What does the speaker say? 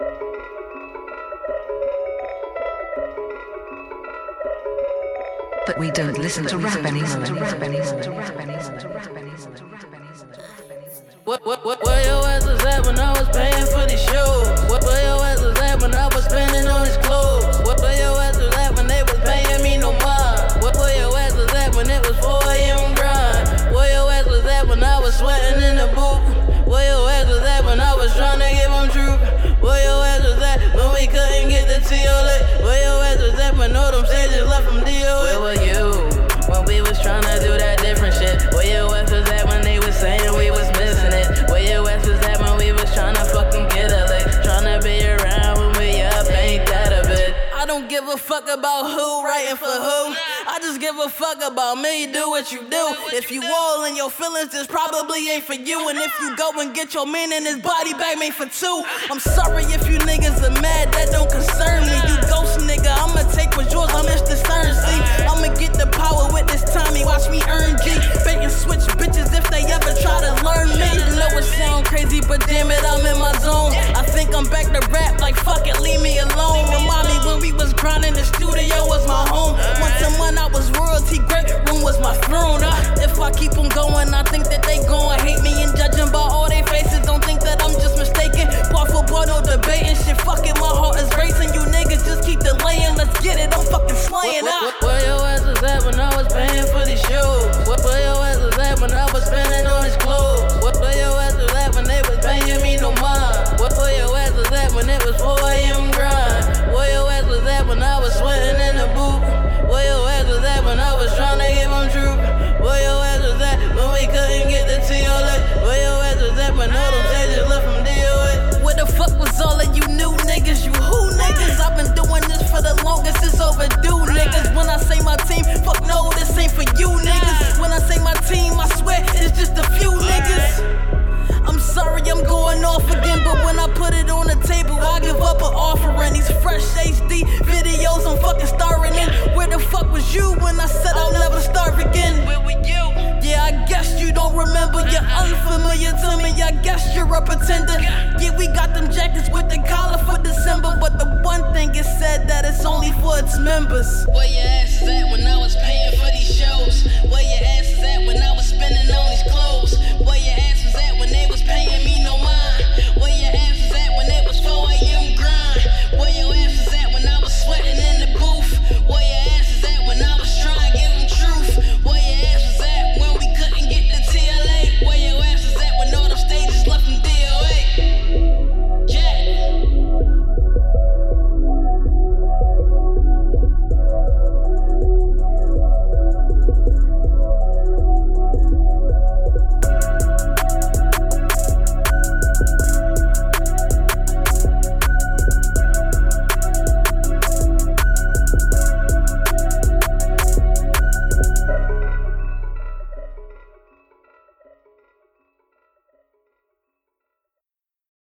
But we don't listen to rap anymore. What, what, what, where your ass was at when give a fuck about who writing for who. I just give a fuck about me. Do what you do. If you all in your feelings, this probably ain't for you. And if you go and get your man in his body bag made for two, I'm sorry if you niggas are mad. That don't concern me. You ghost nigga, I'ma take what's yours. I'm Mr. Stern. See, I keep on going, I think that they gon' hate me and judging by all they faces. Don't think that I'm just mistaken. Bar for bar, no debating. Shit, fuck it, my heart is racing. You niggas just keep delaying. Let's get it. I'm fucking slaying out. Where your ass was at when I was paying for these shoes? What where your ass was at when I was spending on his clothes? What where your ass was at when they was paying me no mind? What where your ass was at when it was 4 it's overdue niggas. When I say my team, fuck no, this ain't for you niggas. When I say my team, I swear it's just a few niggas. I'm sorry I'm going off again, but when I put it on the table, I give up an offering. These fresh HD videos I'm fucking starring in. Where the fuck was you when I said I'll never starve again? Where were you? Yeah, I guess you don't remember. You're unfamiliar to me. I guess you're a pretender. Yeah, we got them jackets with the collar for members. Where your ass is at when I